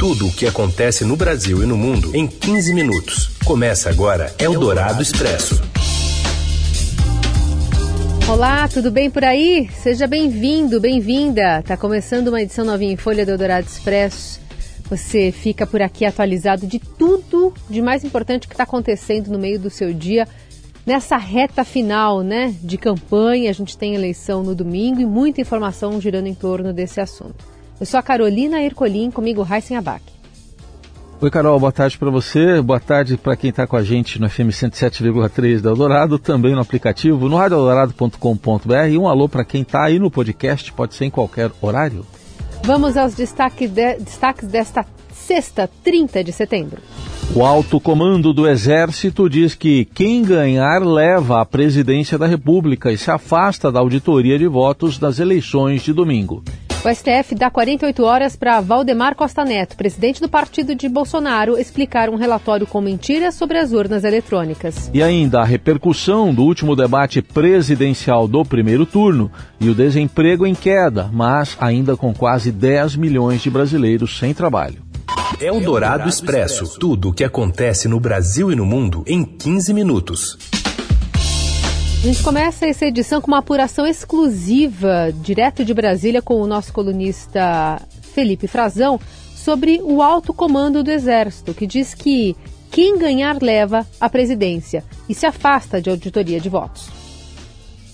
Tudo o que acontece no Brasil e no mundo em 15 minutos. Começa agora Eldorado Expresso. Olá, tudo bem por aí? Seja bem-vindo, bem-vinda. Tá começando uma edição novinha em Folha do Eldorado Expresso. Você fica por aqui atualizado de tudo de mais importante que está acontecendo no meio do seu dia. Nessa reta final né, de campanha, a gente tem eleição no domingo e muita informação girando em torno desse assunto. Eu sou a Carolina Ercolim, comigo Raíssen Abac. Oi, Carol, boa tarde para você. Boa tarde para quem está com a gente no FM 107,3 da Eldorado, também no aplicativo, no radioeldorado.com.br. E um alô para quem está aí no podcast, pode ser em qualquer horário. Vamos aos destaque de, destaques desta sexta, 30 de setembro. O alto comando do Exército diz que quem ganhar leva a presidência da República e se afasta da auditoria de votos das eleições de domingo. O STF dá 48 horas para Valdemar Costa Neto, presidente do partido de Bolsonaro, explicar um relatório com mentiras sobre as urnas eletrônicas. E ainda a repercussão do último debate presidencial do primeiro turno e o desemprego em queda, mas ainda com quase 10 milhões de brasileiros sem trabalho. É o Dourado Expresso. Tudo o que acontece no Brasil e no mundo em 15 minutos. A gente começa essa edição com uma apuração exclusiva, direto de Brasília, com o nosso colunista Felipe Frazão, sobre o alto comando do Exército, que diz que quem ganhar leva a presidência e se afasta de auditoria de votos.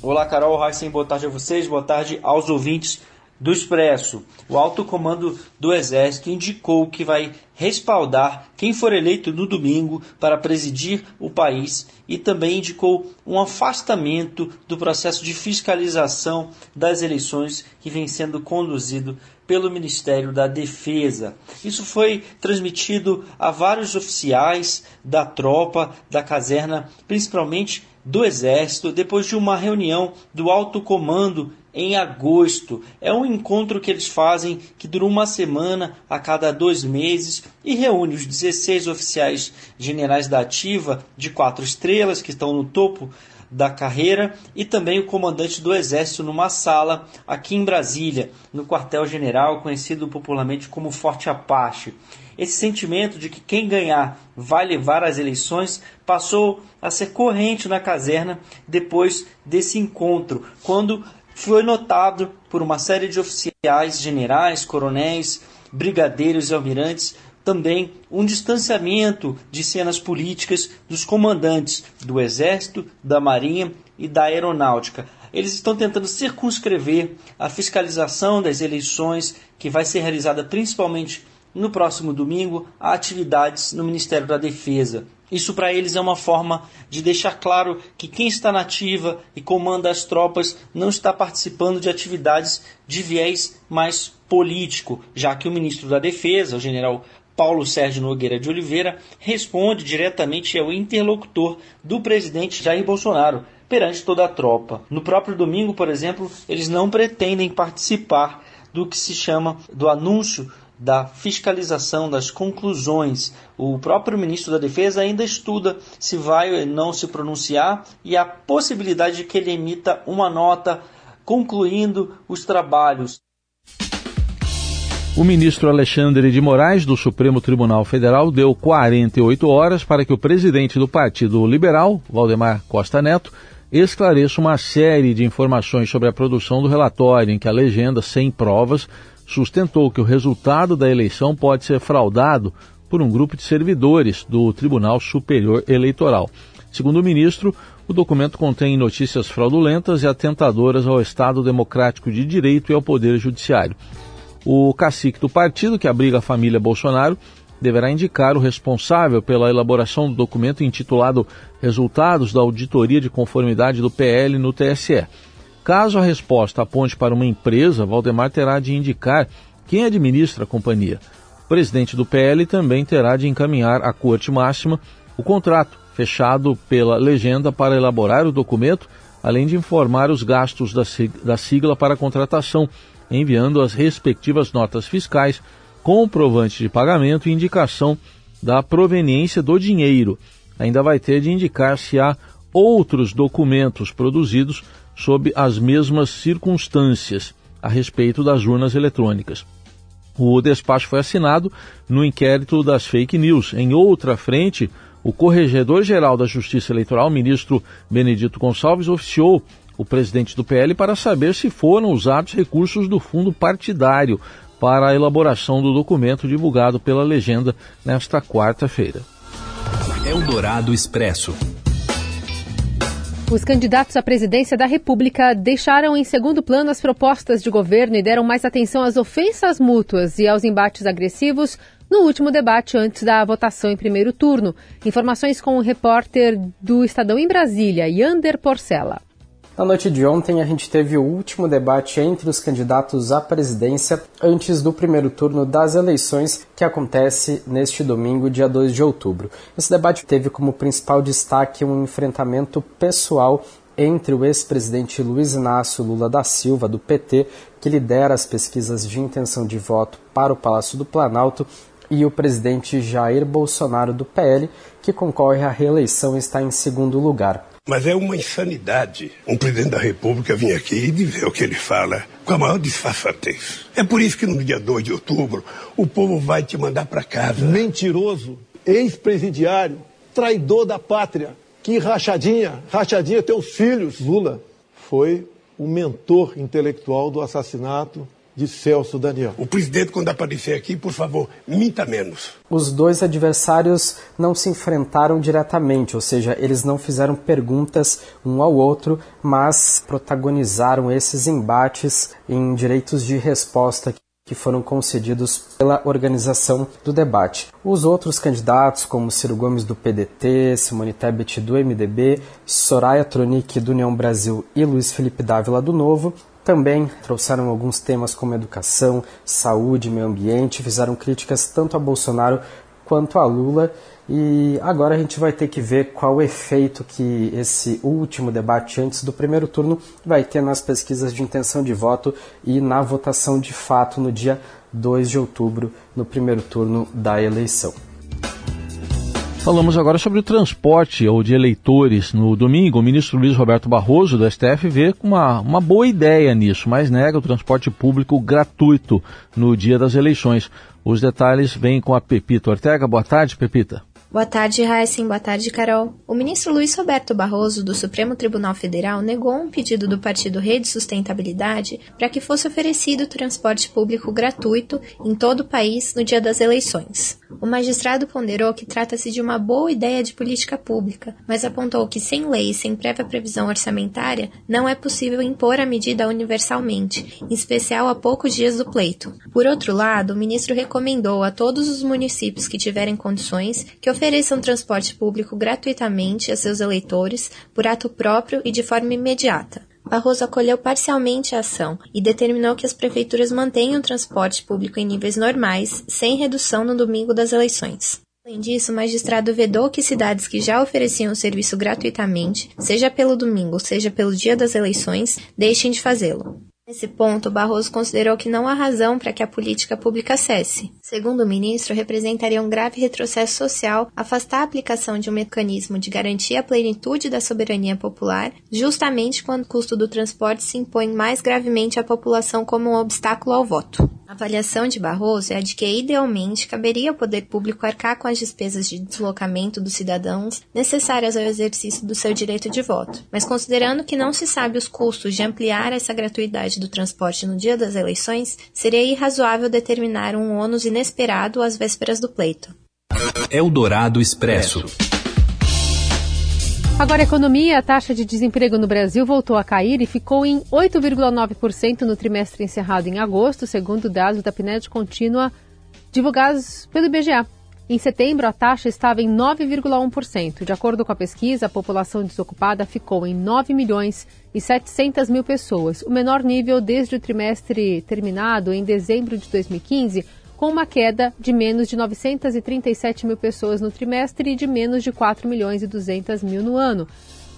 Olá, Carol Heisen, boa tarde a vocês, boa tarde aos ouvintes do Expresso. O alto comando do Exército indicou que vai respaldar quem for eleito no domingo para presidir o país e também indicou um afastamento do processo de fiscalização das eleições que vem sendo conduzido pelo Ministério da Defesa. Isso foi transmitido a vários oficiais da tropa, da caserna, principalmente do Exército, depois de uma reunião do alto comando em agosto. É um encontro que eles fazem que dura uma semana a cada dois meses e reúne os 16 oficiais generais da ativa de quatro estrelas que estão no topo da carreira e também o comandante do Exército numa sala aqui em Brasília, no quartel-general, conhecido popularmente como Forte Apache. Esse sentimento de que quem ganhar vai levar as eleições passou a ser corrente na caserna depois desse encontro, quando foi notado por uma série de oficiais, generais, coronéis, brigadeiros e almirantes também um distanciamento de cenas políticas dos comandantes do Exército, da Marinha e da Aeronáutica. Eles estão tentando circunscrever a fiscalização das eleições, que vai ser realizada principalmente no próximo domingo, a atividades no Ministério da Defesa. Isso para eles é uma forma de deixar claro que quem está na ativa e comanda as tropas não está participando de atividades de viés mais político, já que o ministro da Defesa, o general Paulo Sérgio Nogueira de Oliveira, responde diretamente ao interlocutor do presidente Jair Bolsonaro perante toda a tropa. No próprio domingo, por exemplo, eles não pretendem participar do que se chama do anúncio da fiscalização das conclusões. O próprio ministro da Defesa ainda estuda se vai ou não se pronunciar e a possibilidade de que ele emita uma nota concluindo os trabalhos. O ministro Alexandre de Moraes, do Supremo Tribunal Federal, deu 48 horas para que o presidente do Partido Liberal, Valdemar Costa Neto, esclareça uma série de informações sobre a produção do relatório em que a legenda, sem provas, sustentou que o resultado da eleição pode ser fraudado por um grupo de servidores do Tribunal Superior Eleitoral. Segundo o ministro, o documento contém notícias fraudulentas e atentadoras ao Estado Democrático de Direito e ao Poder Judiciário. O cacique do partido, que abriga a família Bolsonaro, deverá indicar o responsável pela elaboração do documento intitulado Resultados da Auditoria de Conformidade do PL no TSE. Caso a resposta aponte para uma empresa, Valdemar terá de indicar quem administra a companhia. O presidente do PL também terá de encaminhar à Corte Máxima o contrato fechado pela legenda para elaborar o documento, além de informar os gastos da sigla para a contratação, enviando as respectivas notas fiscais, comprovante de pagamento e indicação da proveniência do dinheiro. Ainda vai ter de indicar se há outros documentos produzidos sob as mesmas circunstâncias a respeito das urnas eletrônicas. O despacho foi assinado no inquérito das fake news. Em outra frente, o Corregedor-Geral da Justiça Eleitoral, ministro Benedito Gonçalves, oficiou o presidente do PL para saber se foram usados recursos do fundo partidário para a elaboração do documento divulgado pela legenda nesta quarta-feira. Eldorado Expresso. Os candidatos à presidência da República deixaram em segundo plano as propostas de governo e deram mais atenção às ofensas mútuas e aos embates agressivos no último debate antes da votação em primeiro turno. Informações com o repórter do Estadão em Brasília, Yander Porcela. Na noite de ontem, a gente teve o último debate entre os candidatos à presidência antes do primeiro turno das eleições que acontece neste domingo, dia 2 de outubro. Esse debate teve como principal destaque um enfrentamento pessoal entre o ex-presidente Luiz Inácio Lula da Silva, do PT, que lidera as pesquisas de intenção de voto para o Palácio do Planalto, e o presidente Jair Bolsonaro, do PL, que concorre à reeleição e está em segundo lugar. Mas é uma insanidade um presidente da República vir aqui e dizer o que ele fala com a maior disfarçatez. É por isso que no dia 2 de outubro o povo vai te mandar para casa. Mentiroso, ex-presidiário, traidor da pátria. Que rachadinha, rachadinha teus filhos. Lula foi o mentor intelectual do assassinato de Celso Daniel. O presidente, quando aparecer aqui, por favor, minta menos. Os dois adversários não se enfrentaram diretamente, ou seja, eles não fizeram perguntas um ao outro, mas protagonizaram esses embates em direitos de resposta que foram concedidos pela organização do debate. Os outros candidatos, como Ciro Gomes do PDT, Simone Tebet do MDB, Soraya Tronic do União Brasil e Luiz Felipe Dávila do Novo, também trouxeram alguns temas como educação, saúde, meio ambiente, fizeram críticas tanto a Bolsonaro quanto a Lula. E agora a gente vai ter que ver qual o efeito que esse último debate antes do primeiro turno vai ter nas pesquisas de intenção de voto e na votação de fato no dia 2 de outubro, no primeiro turno da eleição. Falamos agora sobre o transporte ou de eleitores. No domingo, o ministro Luiz Roberto Barroso, do STF, vê uma, uma boa ideia nisso, mas nega o transporte público gratuito no dia das eleições. Os detalhes vêm com a Pepita Ortega. Boa tarde, Pepita. Boa tarde, Heisen. Boa tarde, Carol. O ministro Luiz Roberto Barroso, do Supremo Tribunal Federal, negou um pedido do partido Rede Sustentabilidade para que fosse oferecido transporte público gratuito em todo o país no dia das eleições. O magistrado ponderou que trata-se de uma boa ideia de política pública, mas apontou que sem lei e sem prévia previsão orçamentária não é possível impor a medida universalmente, em especial a poucos dias do pleito. Por outro lado, o ministro recomendou a todos os municípios que tiverem condições que ofereçam transporte público gratuitamente a seus eleitores por ato próprio e de forma imediata. Barroso acolheu parcialmente a ação e determinou que as prefeituras mantenham o transporte público em níveis normais, sem redução no domingo das eleições. Além disso, o magistrado vedou que cidades que já ofereciam o serviço gratuitamente, seja pelo domingo, seja pelo dia das eleições, deixem de fazê-lo. Nesse ponto, Barroso considerou que não há razão para que a política pública cesse. Segundo o ministro, representaria um grave retrocesso social afastar a aplicação de um mecanismo de garantir a plenitude da soberania popular, justamente quando o custo do transporte se impõe mais gravemente à população como um obstáculo ao voto. A avaliação de Barroso é a de que, idealmente, caberia ao poder público arcar com as despesas de deslocamento dos cidadãos necessárias ao exercício do seu direito de voto. Mas considerando que não se sabe os custos de ampliar essa gratuidade do transporte no dia das eleições, seria irrazoável determinar um ônus inesperado às vésperas do pleito. Eldorado Expresso. Agora, a economia, a taxa de desemprego no Brasil voltou a cair e ficou em 8,9% no trimestre encerrado em agosto, segundo dados da PNED contínua divulgados pelo IBGE. Em setembro, a taxa estava em 9,1%. De acordo com a pesquisa, a população desocupada ficou em 9 milhões e 700 mil pessoas, o menor nível desde o trimestre terminado em dezembro de 2015, com uma queda de menos de 937 mil pessoas no trimestre e de menos de 4 milhões e 200 mil no ano.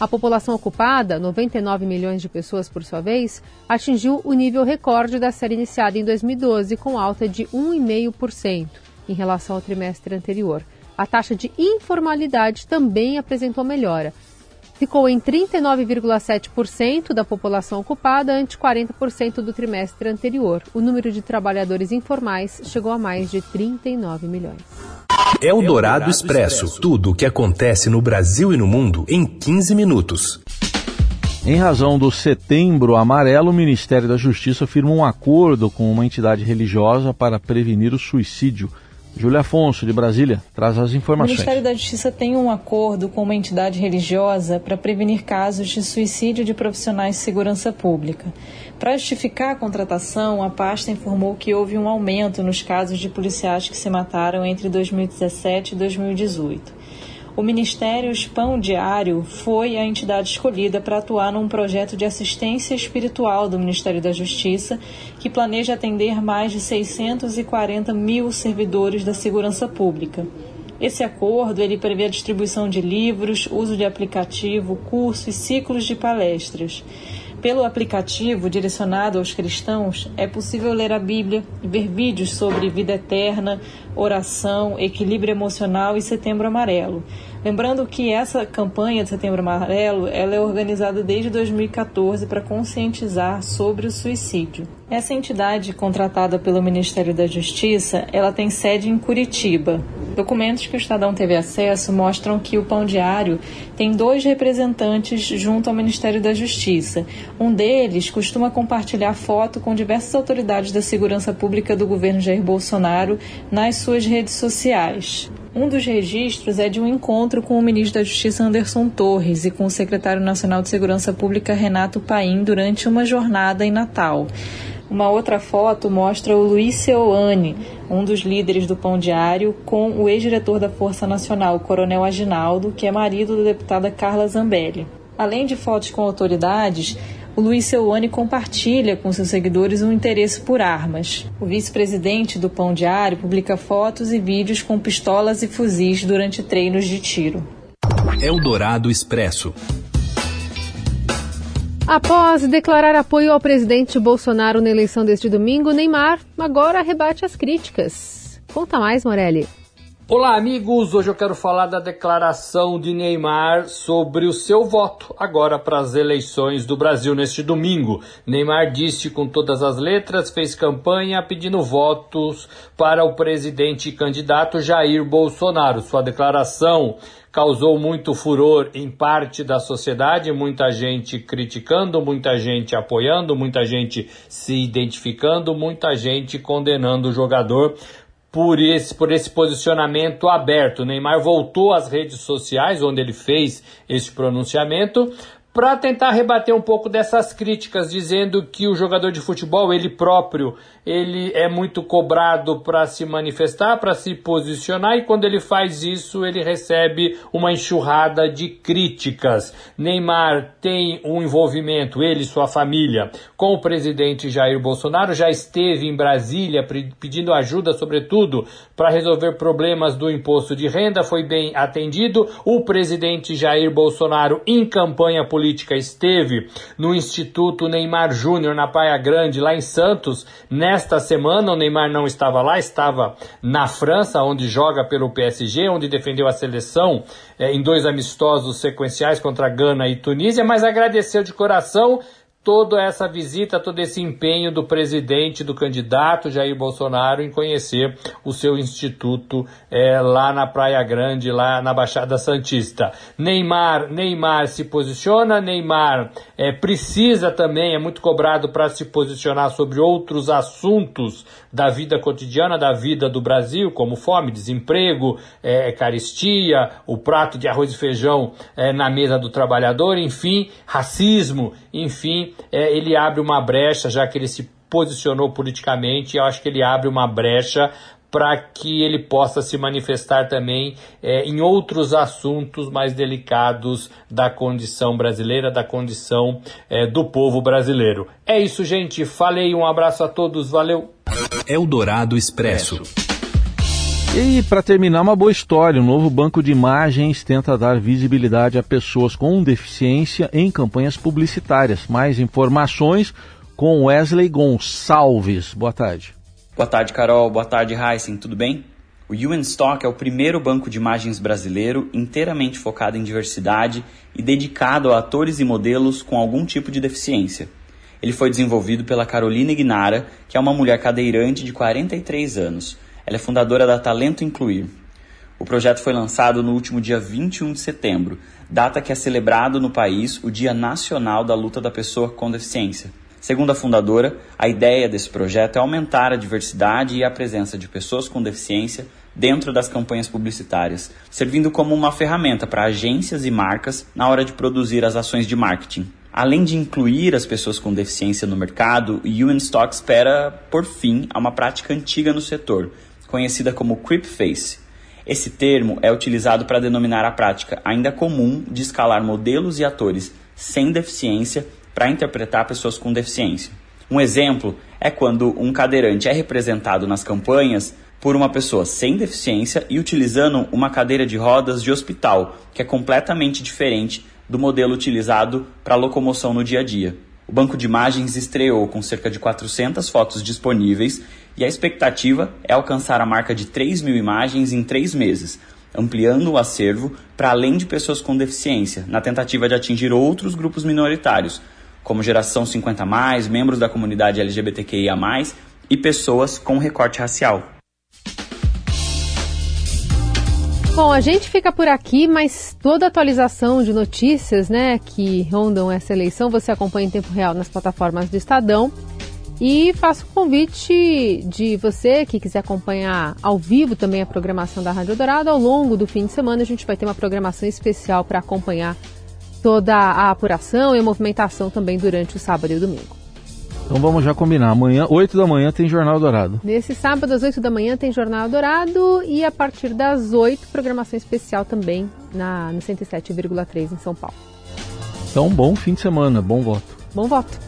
A população ocupada, 99 milhões de pessoas por sua vez, atingiu o nível recorde da série iniciada em 2012, com alta de 1,5% em relação ao trimestre anterior. A taxa de informalidade também apresentou melhora. Ficou em 39,7% da população ocupada, ante 40% do trimestre anterior. O número de trabalhadores informais chegou a mais de 39 milhões. É o Dourado Expresso. Tudo o que acontece no Brasil e no mundo em 15 minutos. Em razão do Setembro Amarelo, o Ministério da Justiça firma um acordo com uma entidade religiosa para prevenir o suicídio. Júlia Afonso, de Brasília, traz as informações. O Ministério da Justiça tem um acordo com uma entidade religiosa para prevenir casos de suicídio de profissionais de segurança pública. Para justificar a contratação, a pasta informou que houve um aumento nos casos de policiais que se mataram entre 2017 e 2018 o Ministério Spão Diário foi a entidade escolhida para atuar num projeto de assistência espiritual do Ministério da Justiça, que planeja atender mais de 640 mil servidores da segurança pública. Esse acordo ele prevê a distribuição de livros, uso de aplicativo, cursos e ciclos de palestras. Pelo aplicativo direcionado aos cristãos, é possível ler a Bíblia, ver vídeos sobre vida eterna, oração, equilíbrio emocional e Setembro Amarelo. Lembrando que essa campanha de Setembro Amarelo ela é organizada desde 2014 para conscientizar sobre o suicídio. Essa entidade, contratada pelo Ministério da Justiça, ela tem sede em Curitiba. Documentos que o Estadão teve acesso mostram que o Pão Diário tem dois representantes junto ao Ministério da Justiça. Um deles costuma compartilhar foto com diversas autoridades da segurança pública do governo Jair Bolsonaro nas suas redes sociais. Um dos registros é de um encontro com o ministro da Justiça Anderson Torres e com o secretário nacional de Segurança Pública Renato Paim durante uma jornada em Natal. Uma outra foto mostra o Luiz Seoane, um dos líderes do Pão Diário, com o ex-diretor da Força Nacional, Coronel Aginaldo, que é marido da deputada Carla Zambelli. Além de fotos com autoridades, o Luiz Seuane compartilha com seus seguidores um interesse por armas. O vice-presidente do Pão Diário publica fotos e vídeos com pistolas e fuzis durante treinos de tiro. Eldorado Expresso. Após declarar apoio ao presidente Bolsonaro na eleição deste domingo, Neymar agora rebate as críticas. Conta mais, Morelli. Olá, amigos! Hoje eu quero falar da declaração de Neymar sobre o seu voto agora para as eleições do Brasil neste domingo. Neymar disse com todas as letras, fez campanha pedindo votos para o presidente e candidato Jair Bolsonaro. Sua declaração causou muito furor em parte da sociedade, muita gente criticando, muita gente apoiando, muita gente se identificando, muita gente condenando o jogador por esse, por esse posicionamento aberto. Neymar voltou às redes sociais, onde ele fez esse pronunciamento, para tentar rebater um pouco dessas críticas, dizendo que o jogador de futebol, ele próprio, ele é muito cobrado para se manifestar, para se posicionar, e quando ele faz isso, ele recebe uma enxurrada de críticas. Neymar tem um envolvimento, ele e sua família, com o presidente Jair Bolsonaro, já esteve em Brasília pedindo ajuda, sobretudo, para resolver problemas do imposto de renda, foi bem atendido. O presidente Jair Bolsonaro, em campanha política, política esteve no Instituto Neymar Júnior, na Praia Grande, lá em Santos, nesta semana. O Neymar não estava lá, estava na França, onde joga pelo PSG, onde defendeu a seleção é, em dois amistosos sequenciais contra Gana e Tunísia, mas agradeceu de coração toda essa visita, todo esse empenho do presidente, do candidato Jair Bolsonaro em conhecer o seu instituto é, lá na Praia Grande, lá na Baixada Santista. Neymar, Neymar se posiciona, Neymar é, precisa também, é muito cobrado para se posicionar sobre outros assuntos da vida cotidiana, da vida do Brasil, como fome, desemprego, é, caristia, o prato de arroz e feijão é, na mesa do trabalhador, enfim, racismo, enfim, é, ele abre uma brecha, já que ele se posicionou politicamente, eu acho que ele abre uma brecha para que ele possa se manifestar também é, em outros assuntos mais delicados da condição brasileira, da condição é, do povo brasileiro. É isso, gente. Falei, um abraço a todos, valeu. Eldorado Expresso. E para terminar, uma boa história. O novo banco de imagens tenta dar visibilidade a pessoas com deficiência em campanhas publicitárias. Mais informações com Wesley Gonçalves. Boa tarde. Boa tarde, Carol. Boa tarde, Heisen. Tudo bem? O UN Stock é o primeiro banco de imagens brasileiro inteiramente focado em diversidade e dedicado a atores e modelos com algum tipo de deficiência. Ele foi desenvolvido pela Carolina Ignara, que é uma mulher cadeirante de 43 anos. Ela é fundadora da Talento Incluir. O projeto foi lançado no último dia 21 de setembro, data que é celebrado no país o Dia Nacional da Luta da Pessoa com Deficiência. Segundo a fundadora, a ideia desse projeto é aumentar a diversidade e a presença de pessoas com deficiência dentro das campanhas publicitárias, servindo como uma ferramenta para agências e marcas na hora de produzir as ações de marketing. Além de incluir as pessoas com deficiência no mercado, o UN Stock espera por fim a uma prática antiga no setor, conhecida como creep face. Esse termo é utilizado para denominar a prática ainda comum de escalar modelos e atores sem deficiência para interpretar pessoas com deficiência. Um exemplo é quando um cadeirante é representado nas campanhas por uma pessoa sem deficiência e utilizando uma cadeira de rodas de hospital, que é completamente diferente do modelo utilizado para locomoção no dia a dia. O banco de imagens estreou com cerca de 400 fotos disponíveis e a expectativa é alcançar a marca de 3 mil imagens em três meses, ampliando o acervo para além de pessoas com deficiência, na tentativa de atingir outros grupos minoritários, como geração 50 membros da comunidade LGBTQIA+, e pessoas com recorte racial. Bom, a gente fica por aqui, mas toda atualização de notícias, né, que rondam essa eleição, você acompanha em tempo real nas plataformas do Estadão. E faço o convite de você que quiser acompanhar ao vivo também a programação da Rádio Dourado. Ao longo do fim de semana, a gente vai ter uma programação especial para acompanhar toda a apuração e a movimentação também durante o sábado e o domingo. Então vamos já combinar. Amanhã, 8 da manhã, tem Jornal Dourado. Nesse sábado, às 8 da manhã, tem Jornal Dourado e a partir das 8, programação especial também na, no 107,3 em São Paulo. Então, bom fim de semana, bom voto. Bom voto.